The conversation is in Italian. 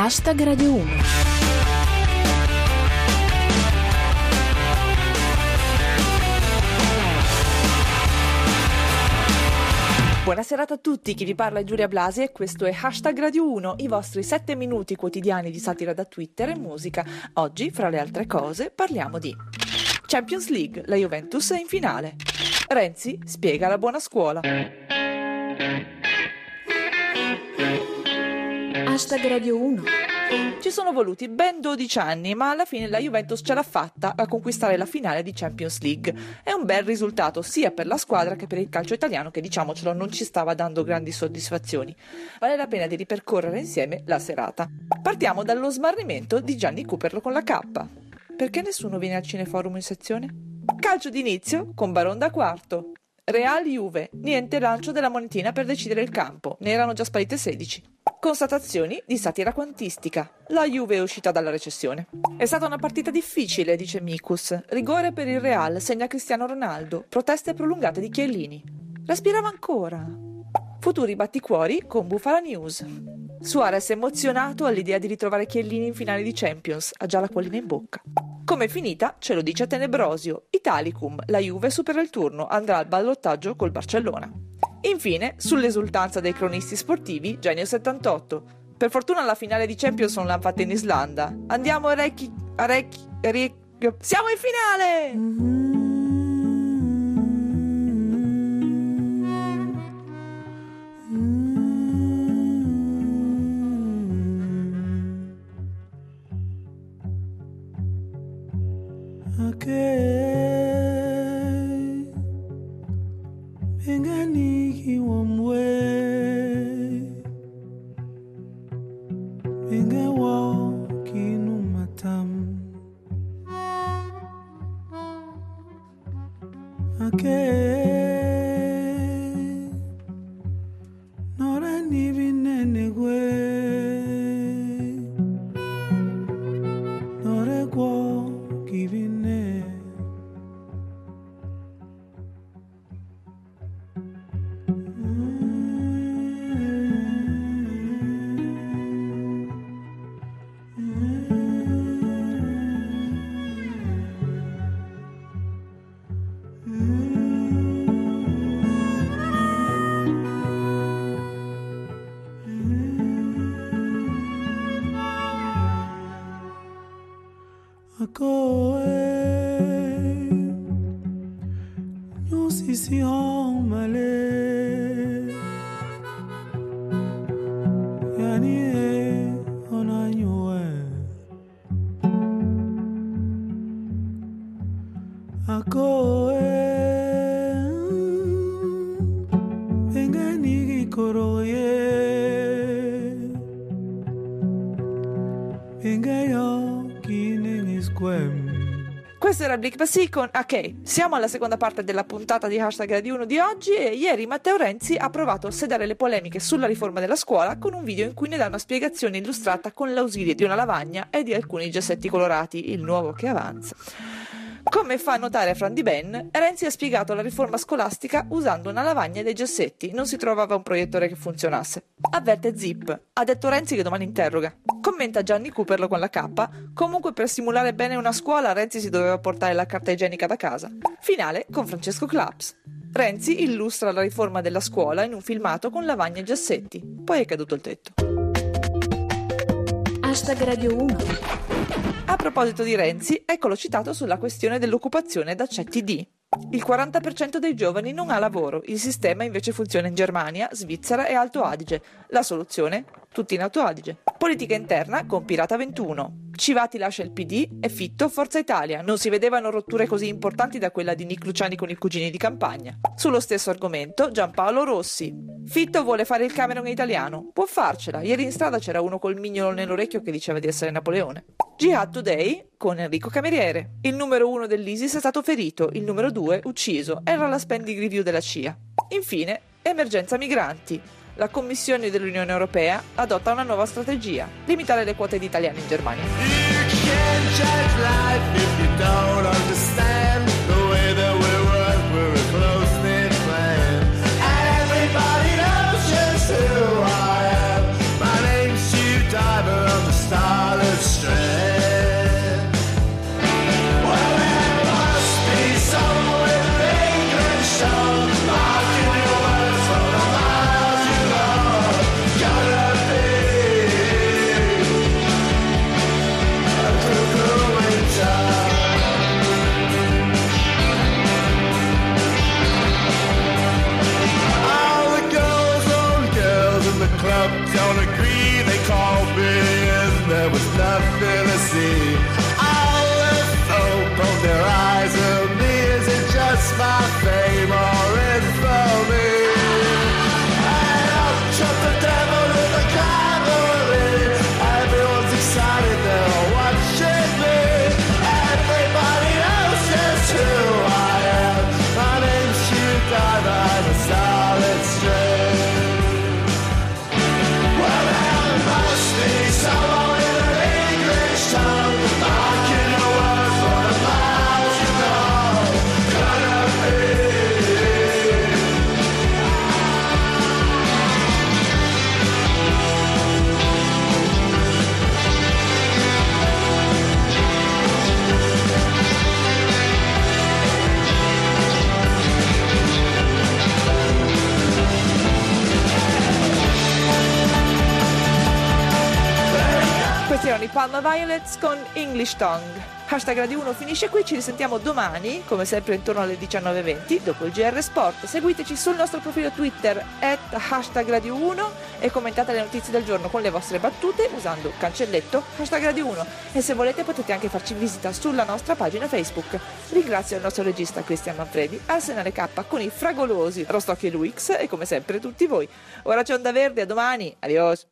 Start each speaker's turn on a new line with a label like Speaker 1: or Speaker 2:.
Speaker 1: Hashtag Radio 1.
Speaker 2: Buonasera a tutti, chi vi parla è Giulia Blasi e questo è Hashtag Radio 1, i vostri 7 minuti quotidiani di satira da Twitter e musica. Oggi, fra le altre cose, parliamo di Champions League, la Juventus è in finale. Renzi spiega la buona scuola.
Speaker 1: Hashtag Radio 1.
Speaker 2: Ci sono voluti ben 12 anni, ma alla fine la Juventus ce l'ha fatta a conquistare la finale di Champions League. È un bel risultato sia per la squadra che per il calcio italiano che diciamocelo non ci stava dando grandi soddisfazioni. Vale la pena di ripercorrere insieme la serata. Partiamo dallo smarrimento di Gianni Cooperlo con la K. Perché nessuno viene al Cineforum in sezione? Calcio d'inizio con Baron da quarto. Real Juve, niente lancio della monetina per decidere il campo, ne erano già sparite 16. Constatazioni di satira quantistica. La Juve è uscita dalla recessione. È stata una partita difficile, dice Mikus. Rigore per il Real, segna Cristiano Ronaldo. Proteste prolungate di Chiellini. Respirava ancora. Futuri batticuori con Bufala News. Suarez emozionato all'idea di ritrovare Chiellini in finale di Champions, ha già la collina in bocca. Come è finita? Ce lo dice Tenebrosio. Italicum, la Juve supera il turno, andrà al ballottaggio col Barcellona. Infine, sull'esultanza dei cronisti sportivi, Genio 78. Per fortuna la finale di Champions non l'hanno fatta in Islanda. Andiamo a Reiki... Siamo in finale!
Speaker 3: nyonso isiro male yani e ona nyowe akoe bengeni gikoroye bengeyo
Speaker 2: Questo era Blick Bassi con Ok. Siamo alla seconda parte della puntata di Hashtag Radio 1 di oggi e ieri Matteo Renzi ha provato a sedare le polemiche sulla riforma della scuola con un video in cui ne dà una spiegazione illustrata con l'ausilio di una lavagna e di alcuni gessetti colorati, il nuovo che avanza. Come fa notare Fran Di Ben, Renzi ha spiegato la riforma scolastica usando una lavagna e dei gessetti, non si trovava un proiettore che funzionasse. Avverte Zip, ha detto Renzi che domani interroga. Commenta Gianni Cooperlo con la K, comunque per simulare bene una scuola Renzi si doveva portare la carta igienica da casa. Finale con Francesco Claps. Renzi illustra la riforma della scuola in un filmato con lavagna e gessetti, poi è caduto il tetto.
Speaker 1: Hashtag Radio 1.
Speaker 2: A proposito di Renzi, eccolo citato sulla questione dell'occupazione da CETD. Il 40% dei giovani non ha lavoro, il sistema invece funziona in Germania, Svizzera e Alto Adige. La soluzione? Tutti in Alto Adige. Politica interna con Pirata 21. Civati lascia il PD e Fitto Forza Italia. Non si vedevano rotture così importanti da quella di Nick Luciani con i cugini di campagna. Sullo stesso argomento, Giampaolo Rossi. Fitto vuole fare il Cameron italiano. Può farcela. Ieri in strada c'era uno col mignolo nell'orecchio che diceva di essere Napoleone. Jihad Today con Enrico Cameriere. Il numero uno dell'ISIS è stato ferito, il numero due ucciso. Era la spending review della CIA. Infine, emergenza migranti. La Commissione dell'Unione Europea adotta una nuova strategia, limitare le quote di italiani in Germania.
Speaker 3: uptown again. Palma Violets con English Tongue. Hashtag Radio 1 finisce qui, ci risentiamo domani, come sempre intorno alle 19.20, dopo il GR Sport. Seguiteci sul nostro profilo Twitter, at hashtag Radio 1 e commentate le notizie del giorno con le vostre battute usando cancelletto hashtag Radio 1 e se volete potete anche farci visita sulla nostra pagina Facebook. Ringrazio il nostro regista Cristian Manfredi, Arsenale K con i fragolosi Rostocchi e Luix e come sempre tutti voi. Ora c'è Onda Verde, a domani, adios!